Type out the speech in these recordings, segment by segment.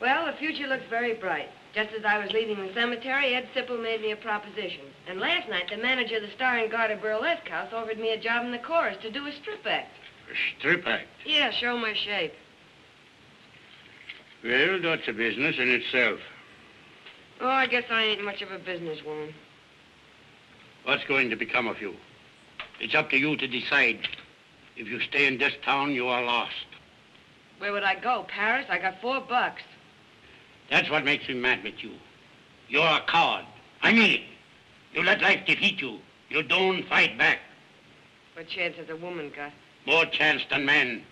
Well, the future looks very bright. Just as I was leaving the cemetery, Ed Sipple made me a proposition. And last night, the manager of the Star and Garter Burlesque House offered me a job in the chorus to do a strip act. A strip act? Yeah, show my shape. Well, that's a business in itself. Oh, I guess I ain't much of a businesswoman. What's going to become of you? It's up to you to decide. If you stay in this town, you are lost. Where would I go? Paris? I got four bucks. That's what makes me mad with you. You're a coward. I mean it. You let life defeat you. You don't fight back. What chance has a woman got? More chance than men.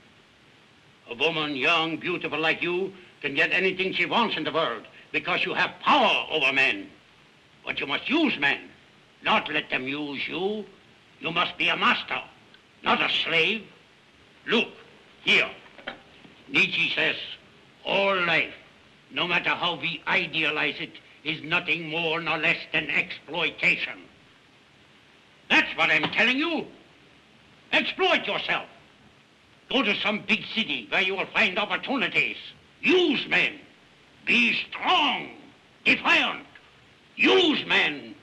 A woman, young, beautiful like you, can get anything she wants in the world because you have power over men. But you must use men, not let them use you. You must be a master, not a slave. Look, here. Nietzsche says, all life, no matter how we idealize it, is nothing more nor less than exploitation. That's what I'm telling you. Exploit yourself. Go to some big city where you will find opportunities. Use men. Be strong, defiant. Use men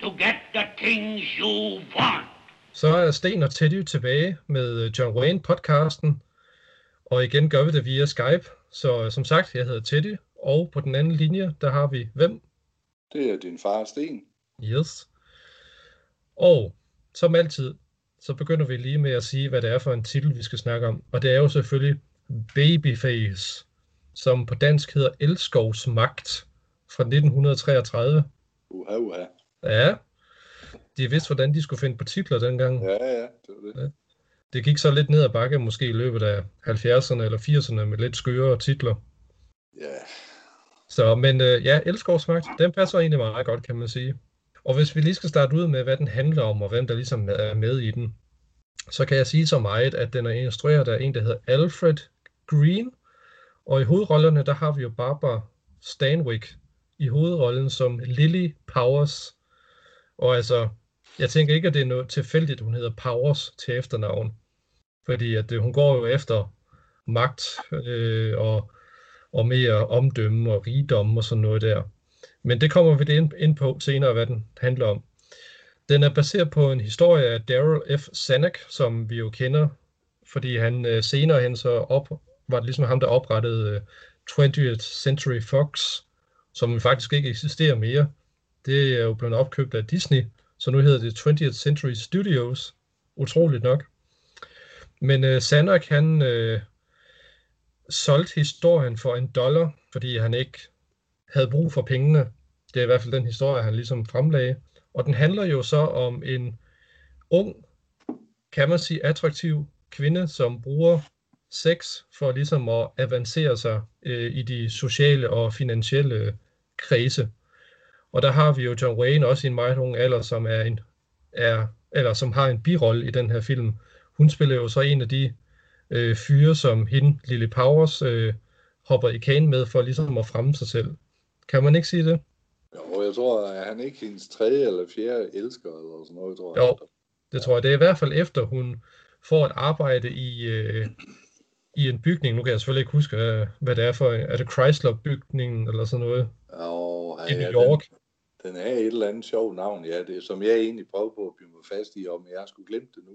to get the things you want. Så er Sten og Teddy tilbage med John Wayne podcasten, og igen gør vi det via Skype. Så som sagt, jeg hedder Teddy, og på den anden linje, der har vi hvem? Det er din far, Sten. Yes. Og som altid, så begynder vi lige med at sige, hvad det er for en titel, vi skal snakke om. Og det er jo selvfølgelig Babyface, som på dansk hedder Elskovs Magt fra 1933. Uha, uha. Ja, de vidste, hvordan de skulle finde på titler dengang. Ja, ja, det var det. Ja. Det gik så lidt ned ad bakke, måske i løbet af 70'erne eller 80'erne med lidt skøre titler. Ja, så, men øh, ja, Elskovsmagt, den passer egentlig meget godt, kan man sige. Og hvis vi lige skal starte ud med, hvad den handler om, og hvem der ligesom er med i den, så kan jeg sige så meget, at den er instrueret af en, der hedder Alfred Green, og i hovedrollerne, der har vi jo Barbara Stanwyck i hovedrollen som Lily Powers. Og altså, jeg tænker ikke, at det er noget tilfældigt, hun hedder Powers til efternavn. Fordi at øh, hun går jo efter magt øh, og, og mere omdømme og rigdom og sådan noget der. Men det kommer vi det ind, ind på senere, hvad den handler om. Den er baseret på en historie af Daryl F. Zanuck, som vi jo kender, fordi han øh, senere hen så op, var det ligesom ham, der oprettede øh, 20th Century Fox, som faktisk ikke eksisterer mere. Det er jo blevet opkøbt af Disney, så nu hedder det 20th Century Studios. Utroligt nok. Men øh, Zanuck, han øh, solgte historien for en dollar, fordi han ikke havde brug for pengene. Det er i hvert fald den historie, han ligesom fremlagde. Og den handler jo så om en ung, kan man sige, attraktiv kvinde, som bruger sex for ligesom at avancere sig øh, i de sociale og finansielle kredse. Og der har vi jo John Wayne også i en meget ung alder, som er en er, eller som har en birolle i den her film. Hun spiller jo så en af de øh, fyre, som hende, Lily Powers, øh, hopper i kagen med for ligesom at fremme sig selv. Kan man ikke sige det? Jo, jeg tror, at han ikke hendes tredje eller fjerde elsker, eller sådan noget, tror jeg. Jo, det tror jeg. Det er i hvert fald efter, hun får et arbejde i, øh, i en bygning. Nu kan jeg selvfølgelig ikke huske, hvad, det er for. Er det Chrysler-bygningen eller sådan noget? Jo, I ja, New York? Den, den er et eller andet sjovt navn, ja, det, som jeg egentlig prøver på at blive mig fast i, om jeg skulle glemme det nu.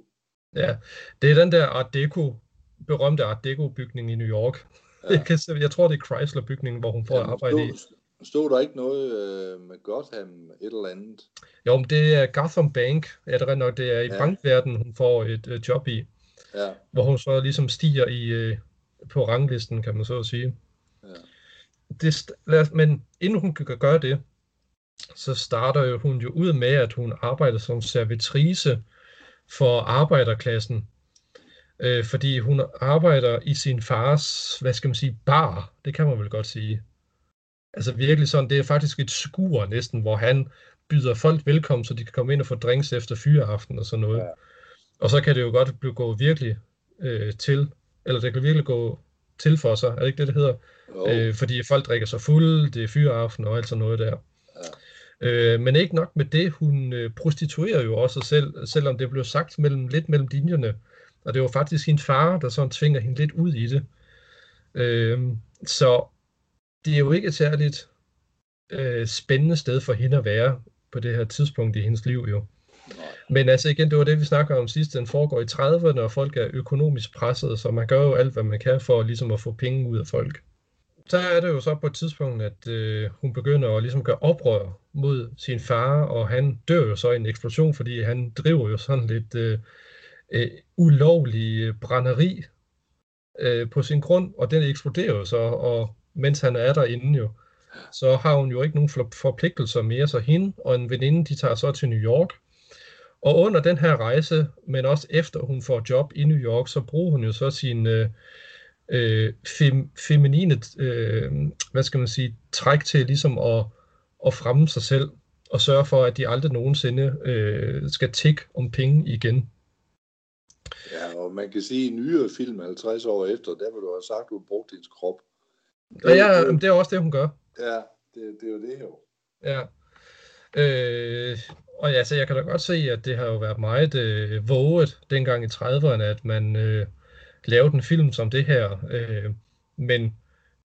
Ja, det er den der Art Deco, berømte Art Deco-bygning i New York. Ja. Jeg, kan, se- jeg tror, det er Chrysler-bygningen, hvor hun får Jamen, arbejde i. stod, stod der ikke noget øh, med Gotham, et eller andet? Jo, men det er Gotham Bank. Det er rigtigt nok. Det er i Ja. bankverdenen, hun får et øh, job i, Ja, hvor hun så ligesom stiger i, øh, på ranglisten, kan man så sige. ja. det, lad os, men inden hun kan gøre det, så starter jo hun jo ud med, at hun arbejder som servitrice for arbejderklassen. Øh, fordi hun arbejder i sin fars, hvad skal man sige, bar. Det kan man vel godt sige. Altså virkelig sådan, det er faktisk et skur næsten, hvor han byder folk velkommen, så de kan komme ind og få drinks efter fyreaften og sådan noget. Ja. Og så kan det jo godt blive gå virkelig øh, til, eller det kan virkelig gå til for sig, er det ikke det, det hedder? Jo, Øh, fordi folk drikker sig fulde, det er fyreaften og alt sådan noget der. Øh, men ikke nok med det, hun øh, prostituerer jo også sig selv, selvom det blev sagt mellem, lidt mellem linjerne. Og det var faktisk hendes far, der sådan tvinger hende lidt ud i det. Øh, så det er jo ikke et særligt øh, spændende sted for hende at være på det her tidspunkt i hendes liv jo. Men altså igen, det var det, vi snakker om sidst. Den foregår i 30'erne, og folk er økonomisk presset, så man gør jo alt, hvad man kan for ligesom at få penge ud af folk. Så er det jo så på et tidspunkt, at øh, hun begynder at ligesom gøre oprør mod sin far, og han dør jo så i en eksplosion, fordi han driver jo sådan lidt øh, øh, ulovlig brænderi øh, på sin grund, og den eksploderer jo så, og mens han er derinde jo, så har hun jo ikke nogen forpligtelser mere, så hende og en veninde, de tager så til New York, og under den her rejse, men også efter hun får job i New York, så bruger hun jo så sin øh, øh, fem, feminine, øh, hvad skal man sige, træk til ligesom at, at fremme sig selv og sørge for, at de aldrig nogensinde øh, skal tikke om penge igen. Ja, og man kan sige, at i nyere film 50 år efter, der vil du have sagt, at du har brugt din krop. Ja, ja, det, det er også det, hun gør. Ja, det, det er jo det jo. Ja. Øh, og ja, så jeg kan da godt se, at det har jo været meget øh, våget dengang i 30'erne, at man øh, lavede en film som det her. Øh, men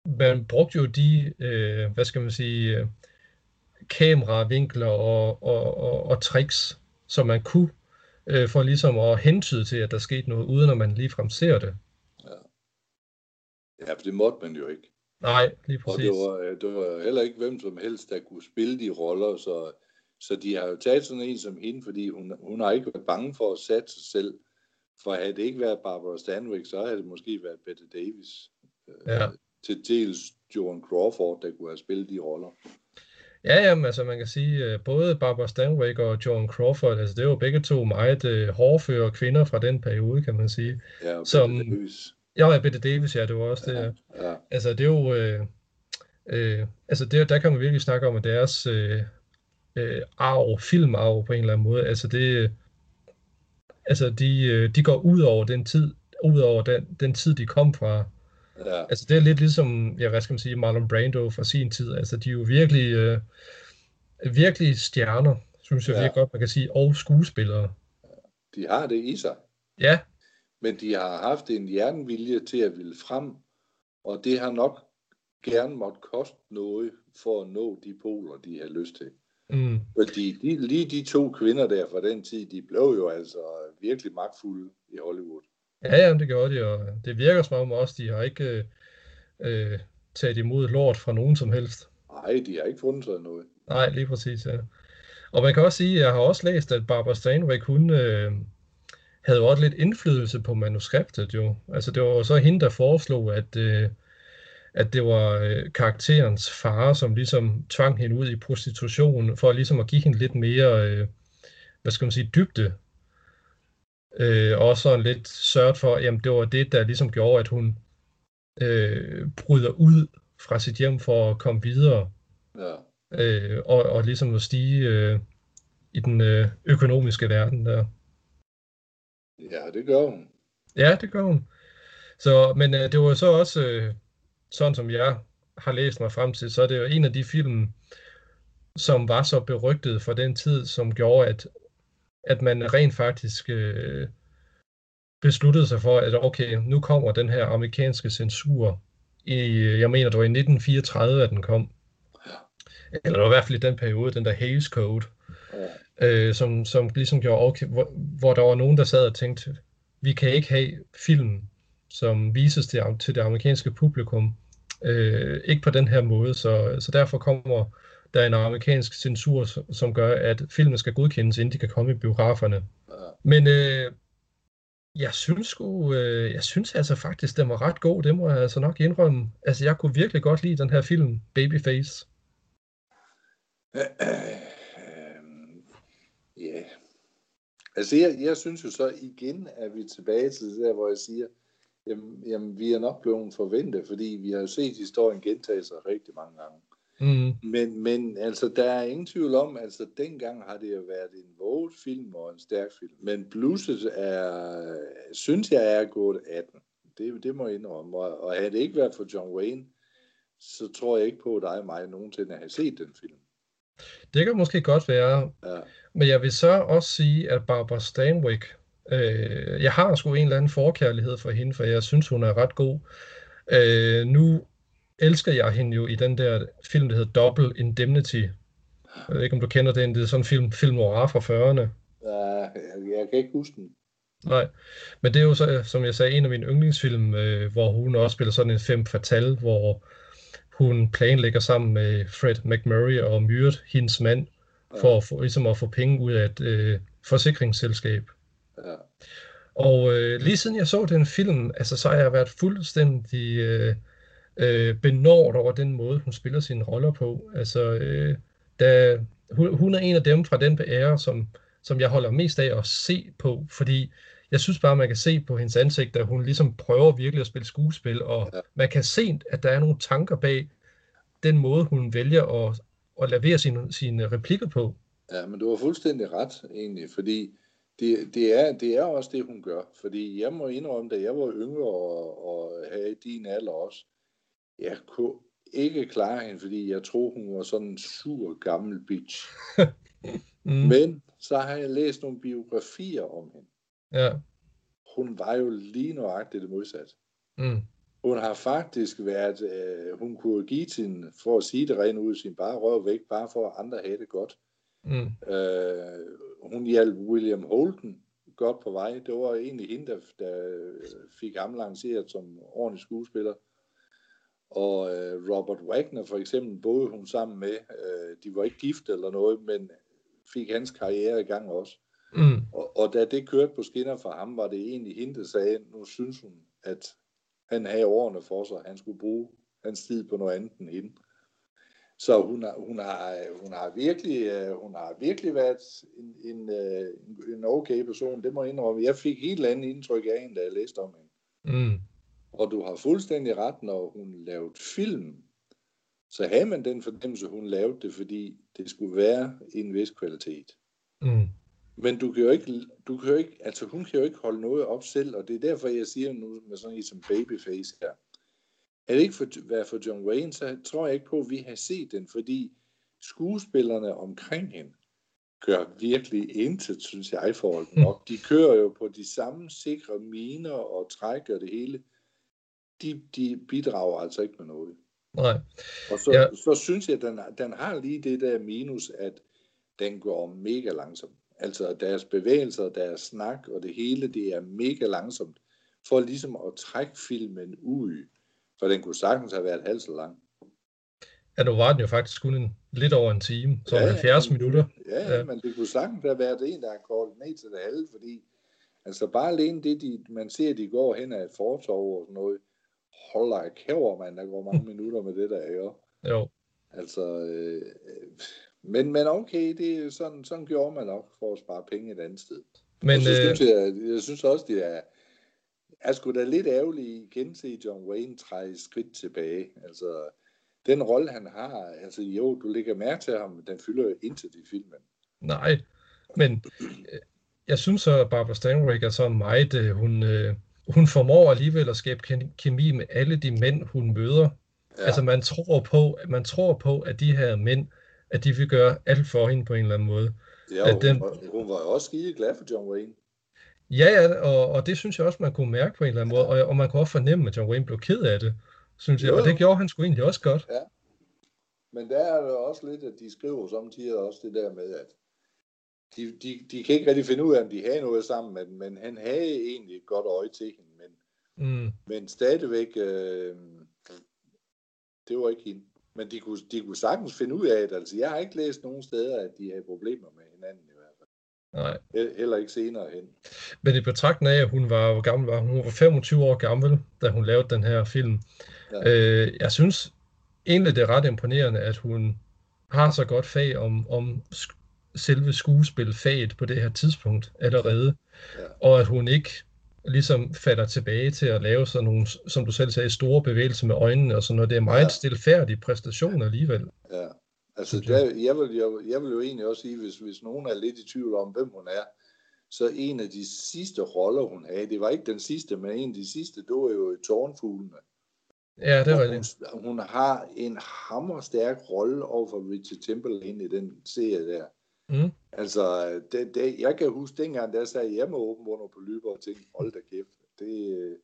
man brugte jo de, øh, hvad skal man sige, øh, kameravinkler og, og, og, og tricks, som man kunne, øh, for ligesom at hentyde til, at der skete noget, uden at man ligefrem ser det. Ja. ja, for det måtte man jo ikke. Nej, lige præcis. Og det var, øh, det var heller ikke hvem som helst, der kunne spille de roller, så, så de har jo taget sådan en som hende, fordi hun, hun har ikke været bange for at sætte sig selv. For havde det ikke været Barbara Stanwyck, så havde det måske været Bette Davis. Øh, ja. Til dels Joan Crawford, der kunne have spillet de roller. Ja, jamen, altså man kan sige, øh, både Barbara Stanwyck og Joan Crawford, altså det er jo begge to meget uh, hårdføre kvinder fra den periode, kan man sige. Ja, og som, Bette Davis. Ja, ja, Bette Davis, ja, det var også det. Ja, ja. Altså, det er jo... Øh, øh, altså, det, der kan man virkelig snakke om, at deres øh, øh, arv, filmarv på en eller anden måde, altså det... Altså, de, øh, de går ud over den tid, ud over den, den tid, de kom fra. Ja. Altså, det er lidt ligesom, ja, hvad skal man sige, Marlon Brando fra sin tid. Altså, de er jo virkelig, øh, virkelig stjerner, synes jeg ja. virkelig godt, man kan sige, og skuespillere. De har det i sig. Ja, men de har haft en jernvilje til at ville frem, og det har nok gerne måtte koste noget for at nå de poler, de har lyst til. Mm. Fordi de, lige de to kvinder der fra den tid, de blev jo altså virkelig magtfulde i Hollywood. Ja, ja, det gjorde de, og det virker som om også, de har ikke øh, taget imod lort fra nogen som helst. Nej, de har ikke fundet sig noget. Nej, lige præcis, ja. Og man kan også sige, at jeg har også læst, at Barbara Stanwyck, hun, øh, havde jo også lidt indflydelse på manuskriptet jo. Altså det var jo så hende, der foreslog, at, øh, at det var øh, karakterens far, som ligesom tvang hende ud i prostitution, for ligesom at give hende lidt mere, øh, hvad skal man sige, dybde. Øh, og sådan lidt sørget for, jamen det var det, der ligesom gjorde, at hun øh, bryder ud fra sit hjem for at komme videre. Ja. Øh, og, og ligesom at stige øh, i den øh, økonomiske verden der. Ja, det gør hun. Ja, det gør hun. Så, men øh, det var så også, øh, sådan som jeg har læst mig frem til, så er det jo en af de film, som var så berygtet for den tid, som gjorde, at, at man rent faktisk øh, besluttede sig for, at okay, nu kommer den her amerikanske censur. I, jeg mener, det var i 1934, at den kom. Eller det var i hvert fald i den periode, den der Hays Code øh, som, som ligesom gjorde, okay, hvor, hvor der var nogen, der sad og tænkte, vi kan ikke have film, som vises til, til det amerikanske publikum, øh, ikke på den her måde, så, så derfor kommer der en amerikansk censur, som gør, at filmen skal godkendes, inden de kan komme i biograferne. Men øh, jeg synes sgu, øh, jeg synes altså faktisk, den var ret god, det må jeg altså nok indrømme. Altså, jeg kunne virkelig godt lide den her film, Babyface. Ja. Altså, jeg, jeg synes jo så igen, at vi er tilbage til det der, hvor jeg siger, jamen, jamen vi er nok blevet forventet, fordi vi har jo set historien gentage sig rigtig mange gange. Mm. Men, men altså, der er ingen tvivl om, altså dengang har det jo været en våget film og en stærk film. Men bluset er, synes jeg er gået 18. Det, det må jeg indrømme. Og, og havde det ikke været for John Wayne, så tror jeg ikke på, at dig og mig nogensinde har set den film. Det kan måske godt være. Ja. Men jeg vil så også sige, at Barbara Stanwyck, øh, jeg har sgu en eller anden forkærlighed for hende, for jeg synes, hun er ret god. Øh, nu elsker jeg hende jo i den der film, der hedder Double Indemnity. Jeg ved ikke, om du kender den. Det er sådan en film, film noir fra 40'erne. Ja, jeg, kan ikke huske den. Nej, men det er jo så, som jeg sagde, en af mine yndlingsfilm, øh, hvor hun også spiller sådan en fem fatal, hvor hun planlægger sammen med Fred McMurray og myrdet hendes mand, for at få, ligesom at få penge ud af et øh, forsikringsselskab. Ja. Og øh, lige siden jeg så den film, altså, så har jeg været fuldstændig øh, øh, benåret over den måde, hun spiller sine roller på. Altså, øh, da, hun, hun er en af dem fra den ære, som, som jeg holder mest af at se på, fordi jeg synes bare, man kan se på hendes ansigt, at hun ligesom prøver virkelig at spille skuespil, og Ja. man kan se, at der er nogle tanker bag den måde, hun vælger at, at levere sine, sine replikker på. Ja, men du har fuldstændig ret, egentlig, fordi det, det, er, det er også det, hun gør. Fordi jeg må indrømme, da jeg var yngre og, og havde din alder også, jeg kunne ikke klare hende, fordi jeg troede, hun var sådan en sur gammel bitch. Mm, Men så har jeg læst nogle biografier om hende. ja, Hun var jo lige nøjagtigt det modsatte. mm, Hun har faktisk været, øh, hun kunne give sin, for at sige det rent ud, sin bare røv væk, bare for at andre havde det godt. mm, Øh, hun hjalp William Holden godt på vej. Det var egentlig hende, der, der fik ham lanceret som ordentlig skuespiller. Og øh, Robert Wagner for eksempel boede hun sammen med. Øh, de var ikke gift eller noget, men fik hans karriere i gang også. mm, Og, og da det kørte på skinner for ham, var det egentlig hende, der sagde, nu synes hun, at han havde årene for sig. Han skulle bruge hans tid på noget andet end hende. Så hun har, hun har, hun har, virkelig, øh, hun har virkelig været en, en, øh, en, en okay person. Det må jeg indrømme. Jeg fik helt andet indtryk af hende, da jeg læste om hende. mm, Og du har fuldstændig ret, når hun lavede film, så havde man den fornemmelse, hun lavede det, fordi det skulle være i en vis kvalitet. mm, Men du kan jo ikke, du kan jo ikke, altså hun kan jo ikke holde noget op selv, og det er derfor, jeg siger nu med sådan en som Babyface her. Er det ikke for, været for John Wayne, så tror jeg ikke på, at vi har set den, fordi skuespillerne omkring hende gør virkelig intet, synes jeg, for at holde op. De kører jo på de samme sikre miner og træk og det hele. De, de bidrager altså ikke med noget. nej, Og så, Ja. så synes jeg, at den, den har lige det der minus, at den går mega langsomt. Altså deres bevægelser, deres snak og det hele, det er mega langsomt. For ligesom at trække filmen ud. For den kunne sagtens have været halvt så lang. ja, nu var den jo faktisk kun en, lidt over en time, så Ja, ja, 70 men- minutter. Ja, Ja. men det kunne sagtens have været en, der har kortet ned til det halve, fordi altså bare alene det, de, man ser, de går hen ad et fortov og sådan noget. Hold da kæver, mand, der går mange minutter med det der, jo. Jo, Altså, øh, øh, men, men okay, det er sådan, sådan gjorde man nok for at spare penge et andet sted. men så øh, synes jeg, jeg synes også, det er, jeg skulle da lidt ærgerligt igen se John Wayne træde et skridt tilbage. Altså, den rolle, han har, altså jo, du lægger mærke til ham, den fylder jo intet i filmen. nej, men øh, jeg synes så, at Barbara Stanwyck er så meget, øh, hun, øh, hun formår alligevel at skabe ke- kemi med alle de mænd, hun møder. Ja, Altså man tror på, man tror på, at de her mænd, at de vil gøre alt for hende på en eller anden måde. ja at hun, den- var, hun var også skide glad for John Wayne. Ja, ja, og, og det synes jeg også, man kunne mærke på en eller anden måde, og, og man kunne også fornemme, at John Wayne blev ked af det, synes jeg, Jo, og det jo. gjorde han sgu egentlig også godt. Men der er det også lidt, at de skriver samtidig også det der med, at de, de, de kan ikke rigtig finde ud af, om de havde noget sammen, men, men han havde egentlig et godt øje til hende, men, Mm, men stadigvæk, øh, det var ikke hende. Men de kunne, de kunne sagtens finde ud af det. Altså, jeg har ikke læst nogen steder, at de havde problemer med hinanden i hvert fald. nej. He- Heller ikke senere hen. Men i betragtning af, at hun var, hvor gammel var hun? Hun var 25 år gammel, da hun lavede den her film. Ja. Øh, jeg synes egentlig, det er ret imponerende, at hun har så godt fag om, om selve skuespilfaget på det her tidspunkt allerede, Ja. og at hun ikke ligesom falder tilbage til at lave sådan nogle, som du selv sagde, store bevægelser med øjnene og sådan noget. Det er meget Ja. stilfærdig præstation alligevel. Ja. Altså, der, jeg, vil, jeg, jeg vil jo egentlig også sige, hvis, hvis nogen er lidt i tvivl om, hvem hun er, så en af de sidste roller, hun havde, det var ikke den sidste, men en af de sidste, det var jo i Tårnfuglene. Ja, det Og rigtigt. hun, hun har en hammerstærk rolle over for Richard Timberlake i den serie der. Mm. Altså, det, det, jeg kan huske dengang, sagde jeg med åben under på lyber og tænkte, hold da kæft. Det, øh,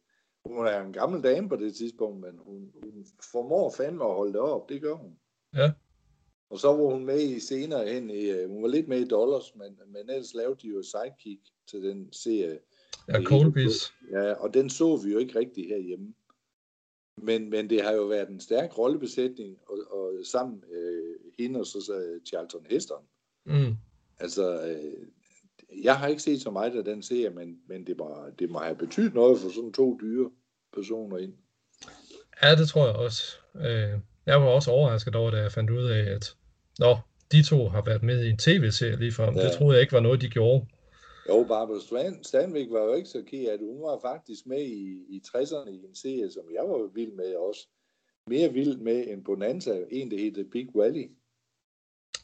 hun er en gammel dame på det tidspunkt, men hun, hun formår fandme at holde det op. Det gør hun. Ja. Og så var hun med i senere hen, i, øh, hun var lidt med i Dollars, men, men ellers lavede de jo Sidekick til den serie. Ja, Colby's. Ja, og den så vi jo ikke rigtig herhjemme. Men, men det har jo været en stærk rollebesætning, og, og sammen øh, hende og så, så Charlton Heston. Mm. Altså, øh, jeg har ikke set så meget af den serie, men, men det, må, det må have betydet noget for sådan to dyre personer ind. Ja, det tror jeg også. Øh, jeg var også overrasket over, da jeg fandt ud af, at nå, de to har været med i en tv-serie lige frem. Ja. Det troede jeg ikke var noget, de gjorde. Jo, Barbara Stan Stanwyck var jo ikke så ked af det. Hun var faktisk med i, i 60'erne i en serie, som jeg var vild med også. Mere vild med end Bonanza, en der hedder Big Valley.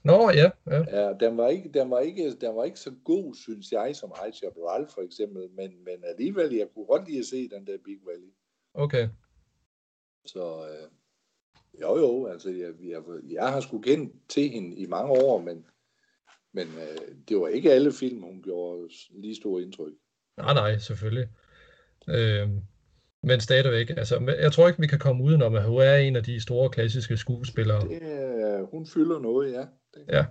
Nå, ja. ja. ja den, var ikke, den, var ikke, den var ikke så god, synes jeg, som High Chaparral for eksempel, men, men alligevel, jeg kunne godt lide at se den der Big Valley. Okay. Så øh, jo jo, altså jeg, jeg, jeg har sgu kendt til hende i mange år, men, men øh, det var ikke alle film, hun gjorde lige stor indtryk. Nej, nej, selvfølgelig. Øh, men stadigvæk, altså, jeg tror ikke, vi kan komme udenom, at hun er en af de store klassiske skuespillere. Det, hun fylder noget, ja. Det ja.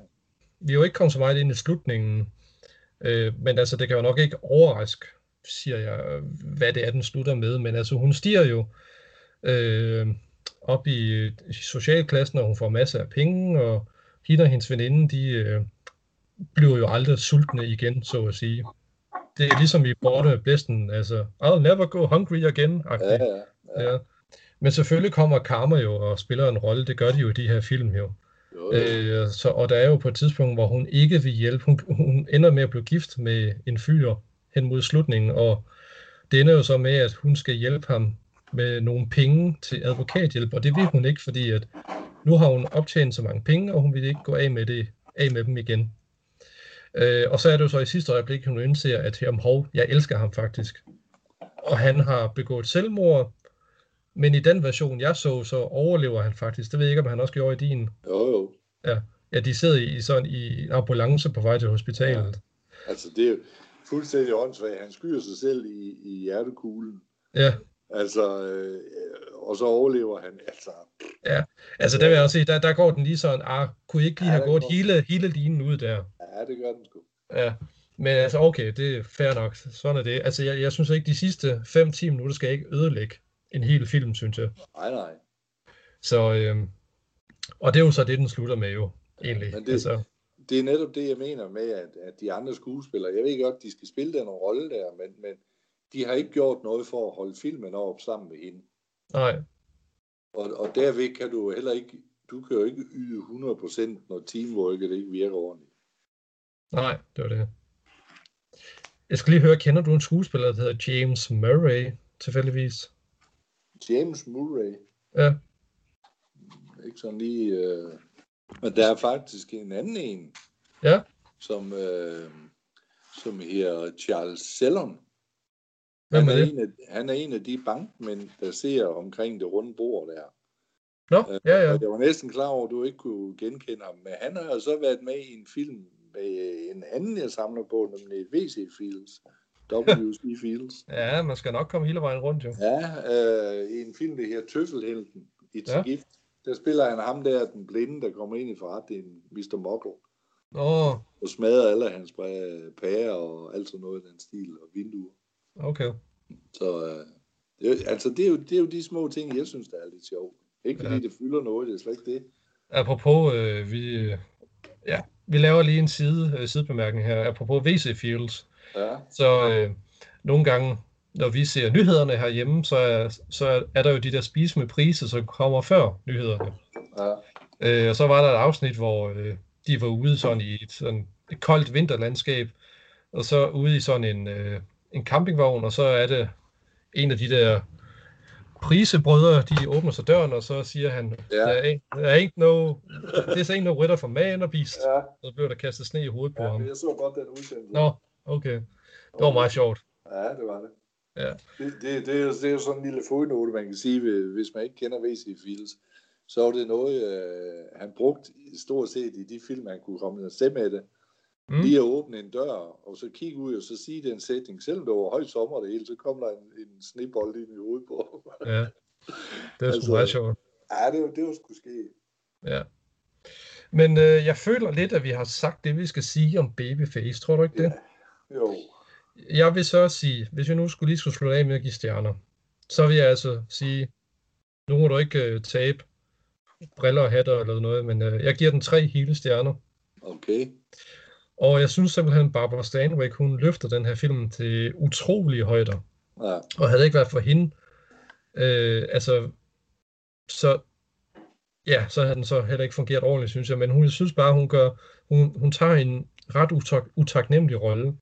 Vi er jo ikke kommet så meget ind i slutningen, øh, men altså, det kan jo nok ikke overraske, siger jeg, hvad det er, den slutter med. Men altså, hun stiger jo øh, op i, i socialklassen, og hun får masser af penge, og hende og hendes veninde, de øh, bliver jo aldrig sultne igen, så at sige. Det er ligesom i Borte Blæsten, altså, I'll never go hungry again. Ja, ja, ja. ja. Men selvfølgelig kommer karma jo og spiller en rolle, det gør de jo i de her film jo. jo, jo. Øh, så, og der er jo på et tidspunkt, hvor hun ikke vil hjælpe, hun, hun ender med at blive gift med en fyr hen mod slutningen, og det ender jo så med, at hun skal hjælpe ham med nogle penge til advokathjælp, og det vil hun ikke, fordi at nu har hun optjent så mange penge, og hun vil ikke gå af med, det, af med dem igen. Øh, og så er det jo så i sidste øjeblik, hun indser, at jamen, hov, jeg elsker ham faktisk. Og han har begået selvmord, men i den version, jeg så, så overlever han faktisk. Det ved jeg ikke, om han også gjorde i din. Jo, jo. Ja, ja de sidder i, sådan i en ambulance på vej til hospitalet. Ja. Altså, det er jo fuldstændig åndssvagt. Han skyer sig selv i, i hjertekuglen. Ja. Altså, øh, og så overlever han. Altså, ja, altså der vil jeg også sige, der, der går den lige sådan, ah, kunne I ikke lige ja, have gået hele, hele linen ud der? Ja, det gør den sgu. Ja, men altså okay, det er fair nok, sådan er det. Altså jeg, jeg synes ikke, de sidste 5-10 minutter skal ikke ødelægge en hel film, synes jeg. Nej, nej. Så, øhm, og det er jo så det, den slutter med jo, egentlig. Men det, altså. det er netop det, jeg mener med, at, at de andre skuespillere, jeg ved godt, de skal spille den rolle der, men, men de har ikke gjort noget for at holde filmen op sammen med hende. Nej. Og, og derved kan du heller ikke, du kan jo ikke yde 100% når teamworket ikke virker ordentligt. Nej, det var det. Jeg skal lige høre, kender du en skuespiller, der hedder James Murray, tilfældigvis? James Murray? Ja. Ikke sådan lige... Øh... Men der er faktisk en anden en. Ja. Som, øh... som hedder Charles Sellon. Hvem han, er, er det? en af, han er en af de bankmænd, der ser omkring det runde bord der. Nå, Øh, ja, ja. Jeg var næsten klar over, at du ikke kunne genkende ham. Men han har jo så været med i en film med en anden, jeg samler på, nemlig V.C. Fields. W.C. Fields. Ja, man skal nok komme hele vejen rundt, jo. Ja, øh, i en film, der her Tøffelhelten i Ja. gift. Der spiller han ham der, den blinde, der kommer ind i forretningen, Mr. Muggle, Åh, og smadrer alle hans pærer og alt sådan noget i den stil, og vinduer. Okay. Så øh, det, er- altså, det er, jo, det er jo de små ting, jeg synes, der er lidt sjovt. Ikke fordi Ja. det fylder noget, det er slet ikke det. Apropos, øh, vi, øh, ja, vi laver lige en side, øh, sidebemærkning her. Apropos VC Fields, Ja, så øh, nogle gange, når vi ser nyhederne herhjemme, så er, så er der jo de der spise med priser, som kommer før nyhederne. ja, Øh, og så var der et afsnit, hvor øh, de var ude sådan i et, sådan et koldt vinterlandskab, og så ude i sådan en, øh, en campingvogn, og så er det en af de der prisebrødre, de åbner så døren, og så siger han, Ja. der, ain't, there ain't no, this ain't no ritter for man og beast. ja. Så blev der kastet sne i hovedet på ja ham. jeg så godt den udsendelse. Nå, okay. Det var meget sjovt. Ja, det var det. Ja. Det, det, det, er, jo, det er jo sådan en lille fodnote, man kan sige, hvis man ikke kender V.C. Fields. Så var det noget, øh, han brugte stort set i de film, han kunne komme og se med det. Mm. lige at åbne en dør, og så kigge ud og så sige den sætning. Selvom det var højt sommer det hele, så kom der en, en snebold ind i hovedet på. Ja. Det er sgu Altså- meget sjovt. ja, det, var- det var sgu ske. Ja. Men øh, jeg føler lidt, at vi har sagt det, vi skal sige om Babyface. Tror du ikke det? Jo. Jeg vil så sige, hvis vi nu skulle lige skulle slå af med at give stjerner, så vil jeg altså sige, nu må du ikke øh, tabe briller og hatter eller noget, men øh, jeg giver den tre hele stjerner. Okay. Og jeg synes simpelthen, Barbara Stanwyck, hun løfter den her film til utrolige højder. Ja. Og havde det ikke været for hende, øh, altså, så, ja, så havde den så heller ikke fungeret ordentligt, synes jeg. Men hun jeg synes bare, hun gør, hun, hun tager en ret utak, utaknemmelig rolle,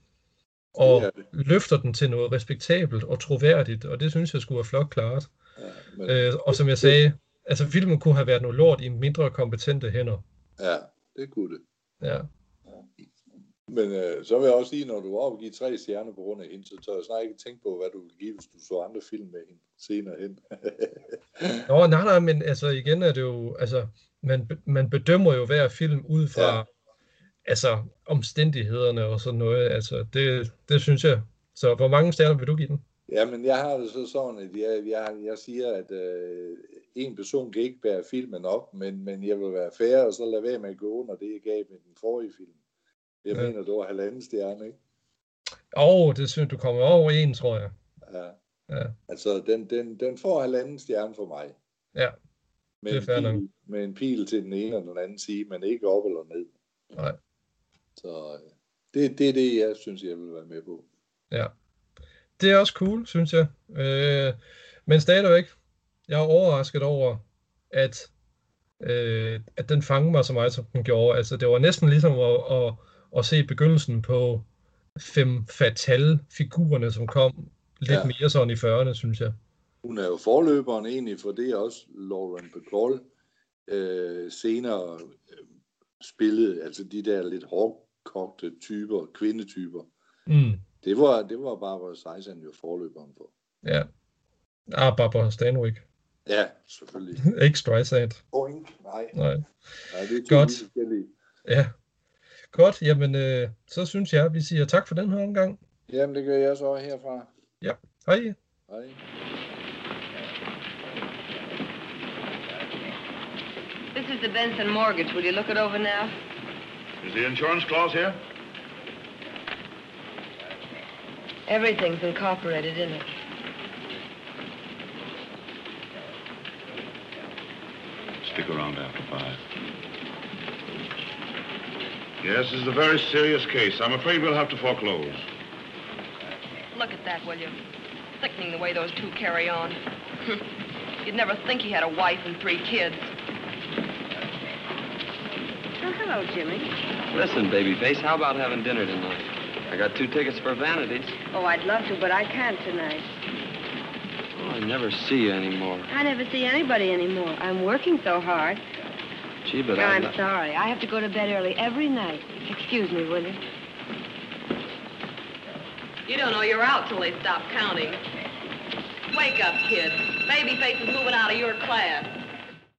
og det. løfter den til noget respektabelt og troværdigt, og det synes jeg skulle være flot klart. Ja, men, Øh, og som jeg sagde, altså filmen kunne have været noget lort i mindre kompetente hænder. ja, det kunne det. Ja, Men øh, så vil jeg også sige, når du var oppe og give tre stjerner på grund af hende, så tør jeg snart ikke tænke på, hvad du ville give, hvis du så andre film med hende senere hen. Nå, nej, nej, men altså igen er det jo, altså, man, man bedømmer jo hver film ud fra, Ja. altså, omstændighederne og sådan noget, altså, det, det synes jeg. Så hvor mange stjerner vil du give den? ja, men jeg har det så sådan, at jeg, jeg, jeg siger, at øh, en person kan ikke bære filmen op, men, men jeg vil være fair, og så lade være med at gå under det, jeg gav med den forrige film. Jeg Ja. mener, det var halvanden stjerne, ikke? Åh, oh, det synes du kommer over en, tror jeg. Ja. Ja. Altså, den, den, den får halvanden stjerne for mig. Ja, Med, det er en pil, med en pil til den ene og den anden side, men ikke op eller ned. Nej. Så øh, det, det er det, jeg synes, jeg vil være med på. Ja. Det er også cool, synes jeg. Øh, men stadigvæk, jeg er overrasket over, at, øh, at den fangede mig så meget, som den gjorde. Altså, det var næsten ligesom at, at, at se begyndelsen på fem fatale figurerne, som kom lidt Ja. mere sådan i 40'erne, synes jeg. Hun er jo forløberen egentlig, for det er også Lauren Bacall øh, senere øh, spillede, altså de der lidt hårdkogte typer, kvindetyper. Mm, Det var, det var Barbara Streisand jo forløberen for. ja. Ah, Barbara Stanwyck. Ja, selvfølgelig. Ikke Streisand. Boing. Nej, Nej. nej, det er Godt. forskellige. Ja. Godt, jamen øh, så synes jeg, at vi siger tak for den her omgang. Jamen, det gør jeg så herfra. Hej. Hej. This is the Benson mortgage. Will you look it over now? Is the insurance clause here? Everything's incorporated in it. Stick around after five. Yes, this is a very serious case. I'm afraid we'll have to foreclose. Look at that, will you? Sickening the way those two carry on. Hm. You'd never think he had a wife and three kids. Oh, hello, Jimmy. Listen, babyface, how about having dinner tonight? I got two tickets for Vanities. Oh, I'd love to, but I can't tonight. Oh, I never see you anymore. I never see anybody anymore. I'm working so hard. Gee, but I... I'm sorry. I have to go to bed early every night. Excuse me, will you? You don't know you're out till they stop counting. Wake up, kid. Babyface is moving out of your class.